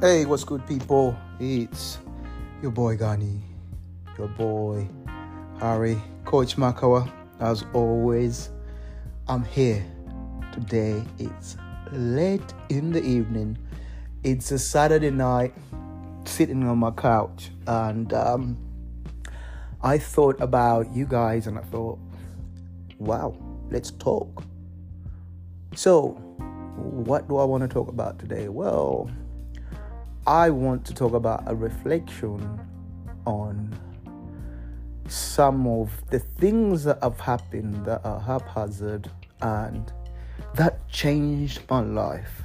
Hey, what's good, people? It's your boy Gani, your boy Harry, Coach Makawa. As always, I'm here today. It's late in the evening. It's a Saturday night, sitting on my couch, and um, I thought about you guys, and I thought, wow, let's talk. So, what do I want to talk about today? Well, I want to talk about a reflection on some of the things that have happened that are haphazard and that changed my life.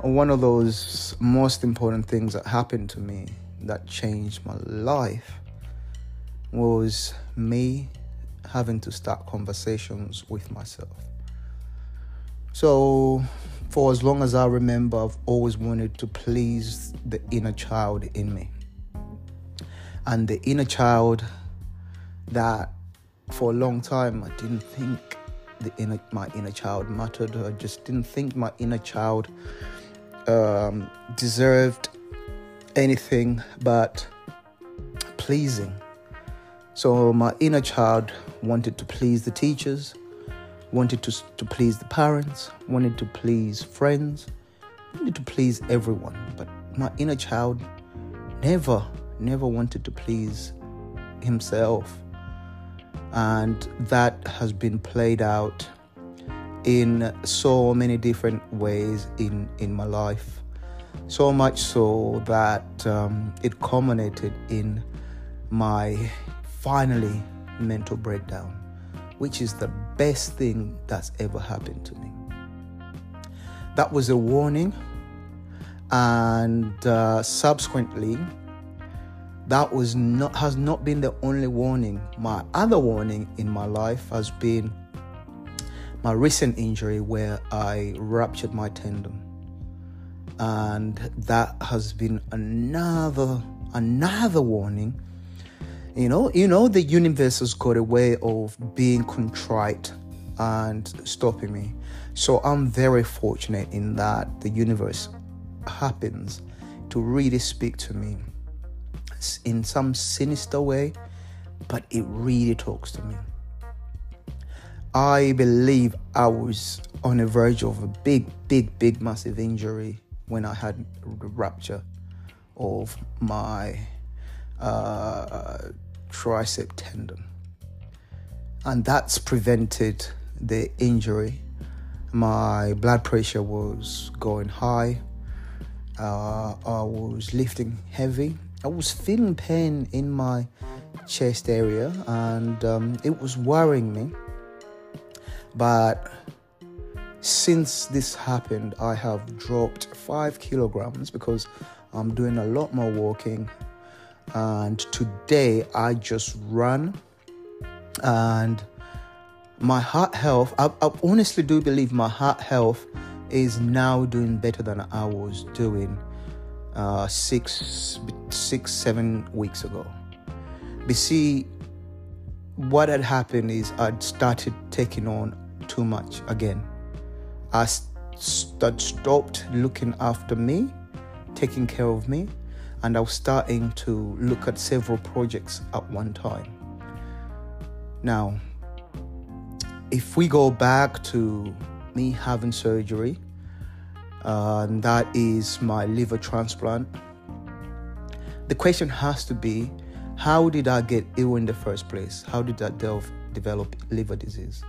One of those most important things that happened to me that changed my life was me having to start conversations with myself. So, for as long as I remember, I've always wanted to please the inner child in me. And the inner child that for a long time I didn't think the inner my inner child mattered. I just didn't think my inner child um, deserved anything but pleasing. So my inner child wanted to please the teachers, wanted to, to please the parents, wanted to please friends, wanted to please everyone. But my inner child never, never wanted to please himself. And that has been played out in so many different ways in, in my life. So much so that um, it culminated in my finally mental breakdown which is the best thing that's ever happened to me. That was a warning, and uh, subsequently, that was not has not been the only warning. My other warning in my life has been my recent injury where I ruptured my tendon, and that has been another another warning you know, you know, the universe has got a way of being contrite and stopping me. So I'm very fortunate in that the universe happens to really speak to me in some sinister way, but it really talks to me. I believe I was on the verge of a big, big, big, massive injury when I had the rupture of my uh, tricep tendon. And that's prevented the injury. My blood pressure was going high. Uh, I was lifting heavy. I was feeling pain in my chest area and um, it was worrying me. But since this happened, I have dropped five kilograms because I'm doing a lot more walking and today I just run. And my heart health I, I, honestly do believe my heart health is now doing better than I was doing uh, six six seven weeks ago. But see what had happened is I'd started taking on too much again. I st- stopped looking after me taking care of me and I was starting to look at several projects at one time. Now, if we go back to me having surgery, uh, and that is my liver transplant, the question has to be how did I get ill in the first place? How did I delve, develop liver disease?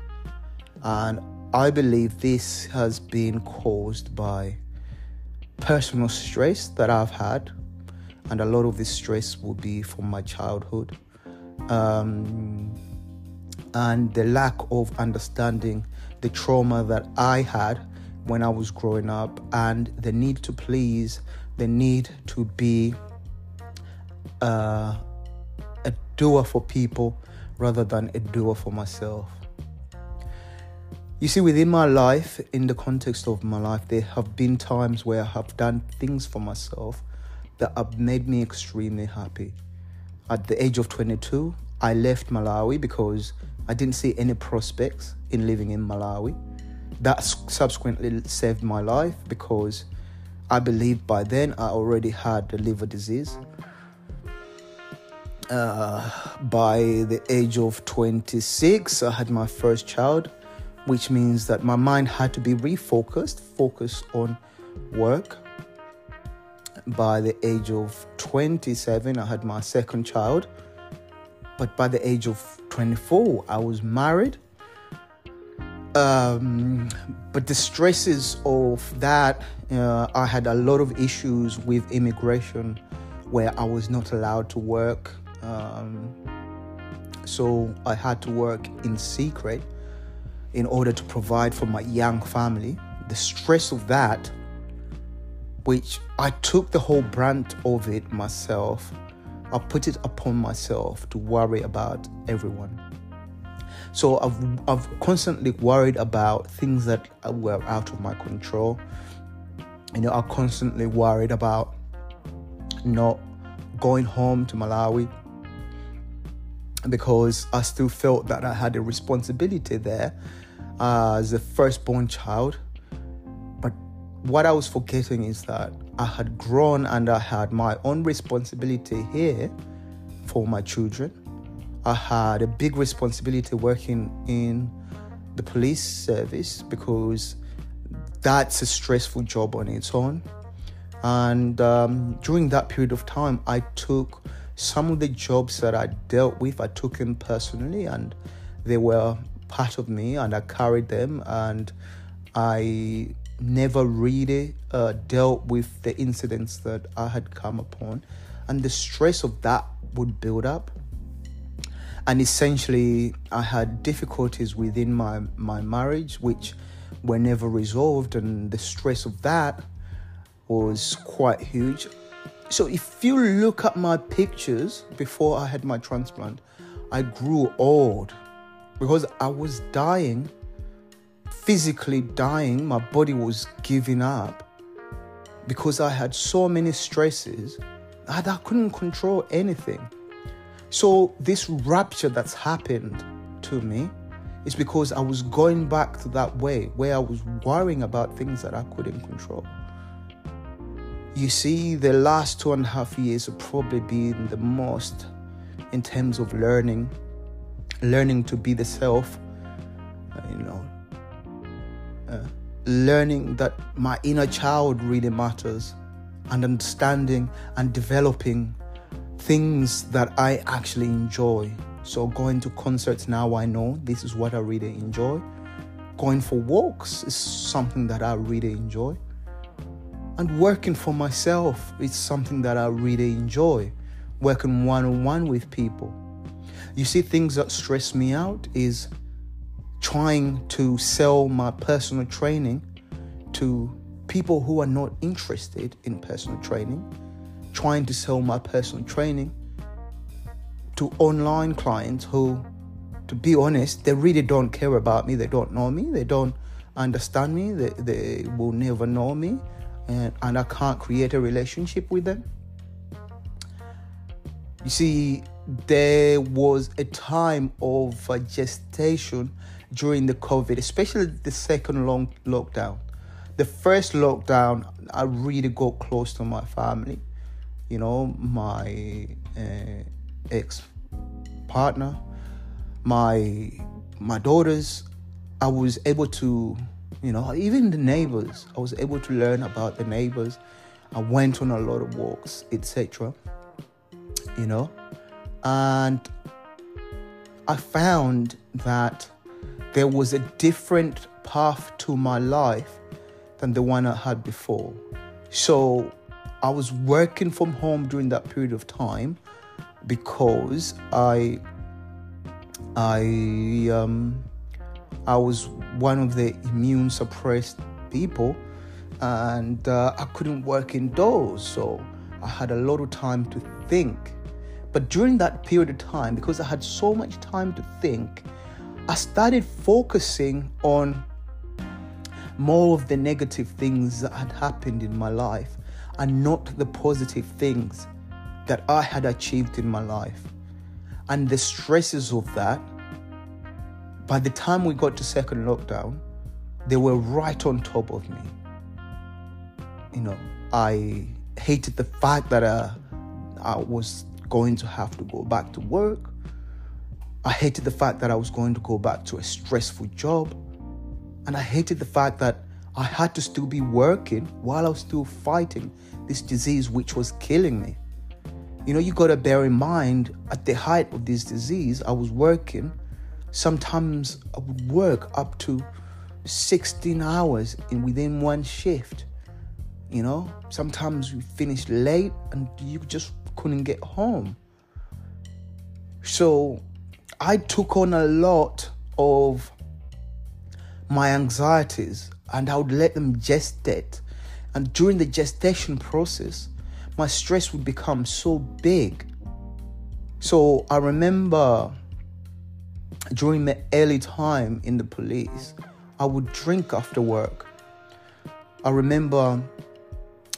And I believe this has been caused by personal stress that I've had and a lot of this stress will be from my childhood um, and the lack of understanding the trauma that I had when I was growing up and the need to please, the need to be uh, a doer for people rather than a doer for myself. You see, within my life, in the context of my life, there have been times where I have done things for myself that made me extremely happy. At the age of 22, I left Malawi because I didn't see any prospects in living in Malawi. That subsequently saved my life because I believe by then I already had the liver disease. Uh, by the age of 26, I had my first child, which means that my mind had to be refocused, focused on work. By the age of 27, I had my second child. But by the age of 24, I was married. Um, but the stresses of that, uh, I had a lot of issues with immigration where I was not allowed to work. Um, so I had to work in secret in order to provide for my young family. The stress of that, which I took the whole brunt of it myself, I put it upon myself to worry about everyone. So I've, I've constantly worried about things that were out of my control. You know, I'm constantly worried about not going home to Malawi because I still felt that I had a responsibility there as a firstborn child. What I was forgetting is that I had grown and I had my own responsibility here for my children. I had a big responsibility working in the police service because that's a stressful job on its own. And um, during that period of time, I took some of the jobs that I dealt with, I took them personally and they were part of me and I carried them and I never really uh, dealt with the incidents that I had come upon. And the stress of that would build up. And essentially, I had difficulties within my, my marriage, which were never resolved. And the stress of that was quite huge. So if you look at my pictures before I had my transplant, I grew old because I was dying, physically dying. My body was giving up because I had so many stresses that I couldn't control anything. So this rupture that's happened to me is because I was going back to that way where I was worrying about things that I couldn't control. You see, the last two and a half years have probably been the most in terms of learning, learning to be the self, you know, learning that my inner child really matters, and understanding and developing things that I actually enjoy. So, going to concerts now, I know this is what I really enjoy. Going for walks is something that I really enjoy and working for myself is something that I really enjoy. Working one on one with people. You see, things that stress me out is trying to sell my personal training to people who are not interested in personal training, trying to sell my personal training to online clients who, to be honest, they really don't care about me, they don't know me, they don't understand me, they, they will never know me. And, and I can't create a relationship with them. You see, there was a time of gestation during the COVID, especially the second long lockdown. The first lockdown, I really got close to my family. You know, my uh, ex partner, my my daughters. I was able to you know, even the neighbors. I was able to learn about the neighbors. I went on a lot of walks, etc. You know, and I found that there was a different path to my life than the one I had before. So I was working from home during that period of time because I I um I was one of the immune suppressed people and uh, I couldn't work indoors. So I had a lot of time to think. But during that period of time, because I had so much time to think, I started focusing on more of the negative things that had happened in my life and not the positive things that I had achieved in my life. And the stresses of that by the time we got to second lockdown, they were right on top of me. You know, I hated the fact that uh, I was going to have to go back to work. I hated the fact that I was going to go back to a stressful job. And I hated the fact that I had to still be working while I was still fighting this disease which was killing me. You know, you got to bear in mind at the height of this disease, I was working. Sometimes I would work up to 16 hours in within one shift. You know, sometimes we finished late and you just couldn't get home. So I took on a lot of my anxieties and I would let them gestate. And during the gestation process, my stress would become so big. So I remember during the early time in the police, I would drink after work. I remember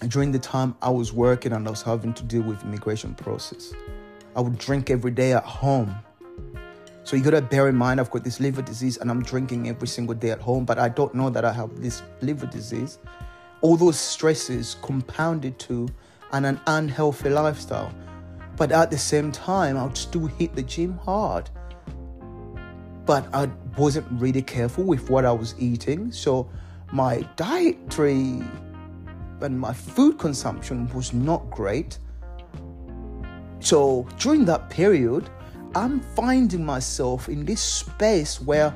during the time I was working and I was having to deal with immigration process, I would drink every day at home. So you gotta bear in mind I've got this liver disease and I'm drinking every single day at home, but I don't know that I have this liver disease. All those stresses compounded to and an unhealthy lifestyle. But at the same time, I would still hit the gym hard. But I wasn't really careful with what I was eating. So my dietary and my food consumption was not great. So during that period, I'm finding myself in this space where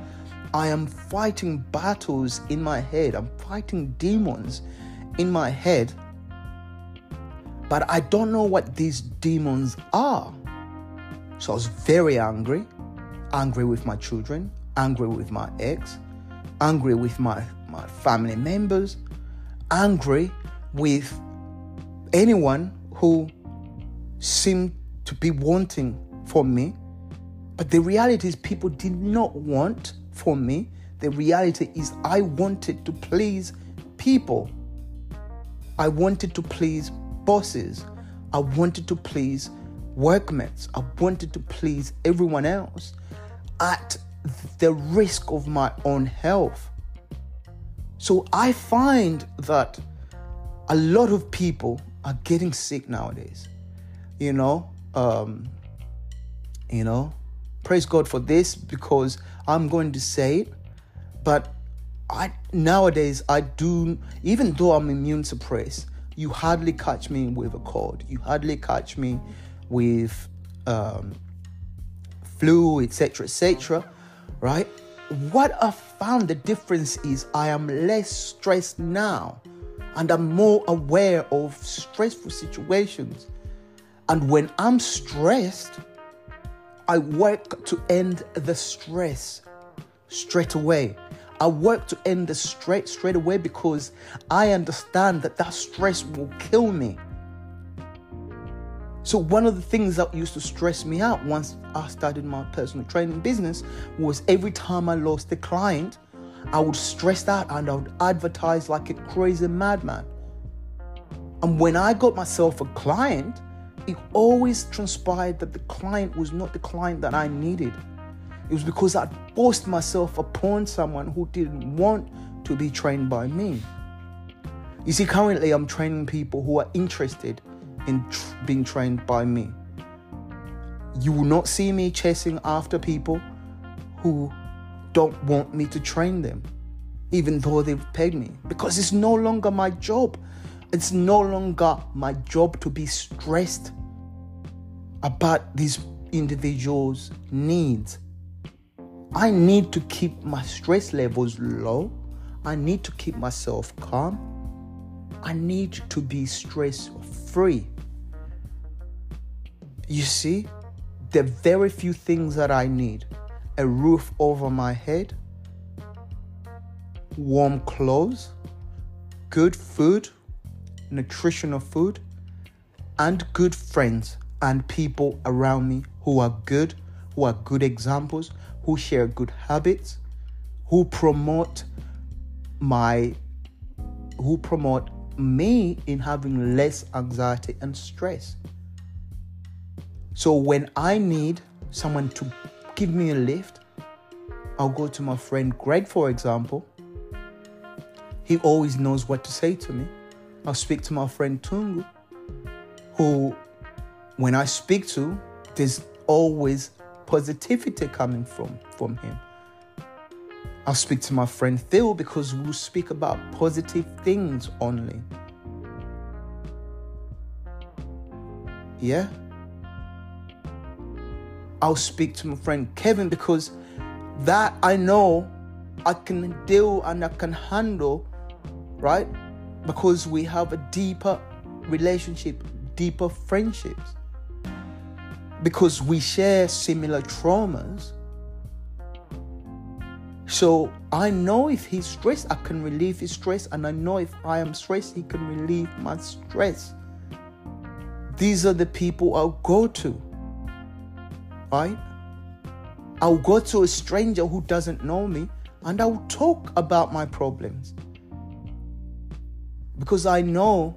I am fighting battles in my head. I'm fighting demons in my head. But I don't know what these demons are. So I was very angry, angry with my children, angry with my ex, angry with my, my family members, angry with anyone who seemed to be wanting for me but the reality is, people did not want for me. The reality is, I wanted to please people. I wanted to please bosses. I wanted to please workmates. I wanted to please everyone else at the risk of my own health. So I find that a lot of people are getting sick nowadays. You know, um, you know, praise God for this because I'm going to say it. But I nowadays I do even though I'm immune suppressed, you hardly catch me with a cold. You hardly catch me with um, flu, etc., etc. Right? What I found the difference is I am less stressed now, and I'm more aware of stressful situations. And when I'm stressed, I work to end the stress straight away. I work to end the stress straight away because I understand that that stress will kill me. So one of the things that used to stress me out once I started my personal training business was every time I lost a client, I would stress out and I would advertise like a crazy madman. And when I got myself a client, it always transpired that the client was not the client that I needed. It was because I forced myself upon someone who didn't want to be trained by me. You see, currently I'm training people who are interested in tr- being trained by me. You will not see me chasing after people who don't want me to train them, even though they've paid me, because it's no longer my job. It's no longer my job to be stressed about these individuals' needs. I need to keep my stress levels low. I need to keep myself calm. I need to be stress free. You see, the very few things that I need a roof over my head, warm clothes, good food, nutritional food, and good friends and people around me who are good, who are good examples, who share good habits, who promote my who promote me in having less anxiety and stress. So when I need someone to give me a lift, I'll go to my friend Greg, for example. He always knows what to say to me. I'll speak to my friend Tungu, who, when I speak to, there's always positivity coming from, from him. I'll speak to my friend Phil because we'll speak about positive things only. Yeah? I'll speak to my friend Kevin because that I know I can deal and I can handle, right? Because we have a deeper relationship, deeper friendships. Because we share similar traumas. So I know if he's stressed, I can relieve his stress, and I know if I am stressed, he can relieve my stress. These are the people I'll go to right? I'll go to a stranger who doesn't know me and I'll talk about my problems. Because I know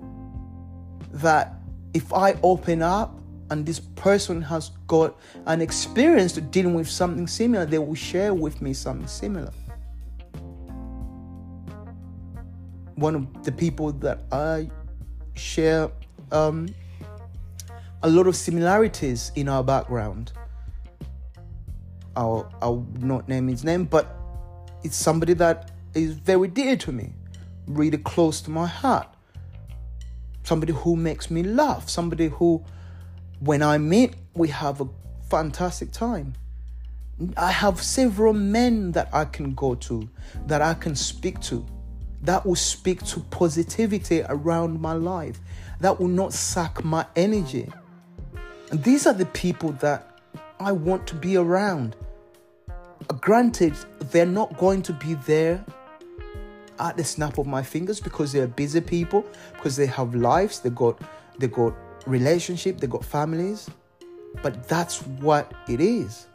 that if I open up and this person has got an experience dealing with something similar, they will share with me something similar. One of the people that I share um, a lot of similarities in our background I'll, I'll not name his name, but it's somebody that is very dear to me, really close to my heart. Somebody who makes me laugh, somebody who, when I meet, we have a fantastic time. I have several men that I can go to, that I can speak to, that will speak to positivity around my life, that will not suck my energy. And these are the people that I want to be around. Granted, they're not going to be there at the snap of my fingers because they're busy people, because they have lives, they got they got relationship, they got families. But that's what it is.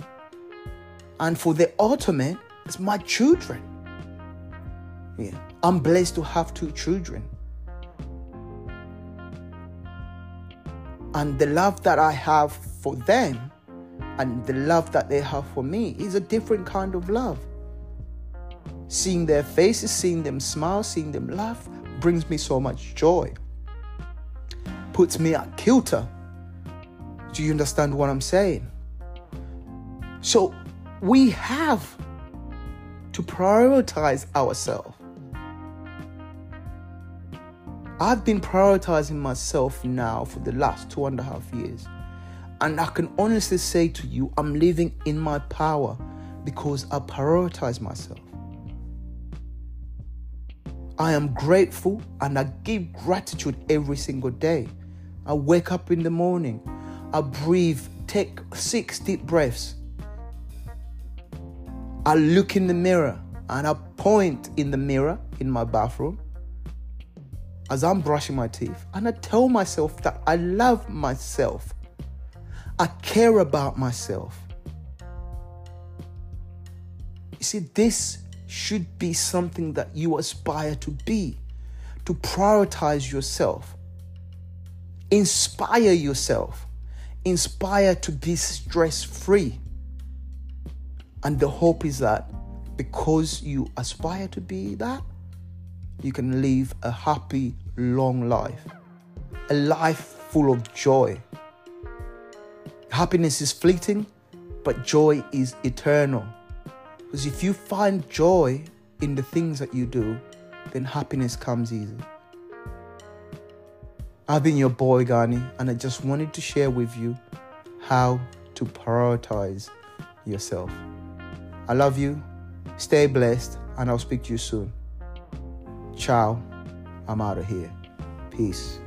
And for the ultimate, it's my children. Yeah. I'm blessed to have two children. And the love that I have for them and the love that they have for me is a different kind of love. Seeing their faces, seeing them smile, seeing them laugh brings me so much joy. Puts me at kilter. Do you understand what I'm saying? So we have to prioritize ourselves. I've been prioritizing myself now for the last two and a half years. And I can honestly say to you, I'm living in my power because I prioritize myself. I am grateful and I give gratitude every single day. I wake up in the morning, I breathe, take six deep breaths. I look in the mirror and I point in the mirror in my bathroom as I'm brushing my teeth and I tell myself that I love myself I care about myself. You see, this should be something that you aspire to be, to prioritize yourself, inspire yourself, inspire to be stress free. And the hope is that because you aspire to be that, you can live a happy, long life, a life full of joy Happiness is fleeting, but joy is eternal. Because if you find joy in the things that you do, then happiness comes easy. I've been your boy Gani, and I just wanted to share with you how to prioritize yourself. I love you. Stay blessed, and I'll speak to you soon. Ciao. I'm out of here. Peace.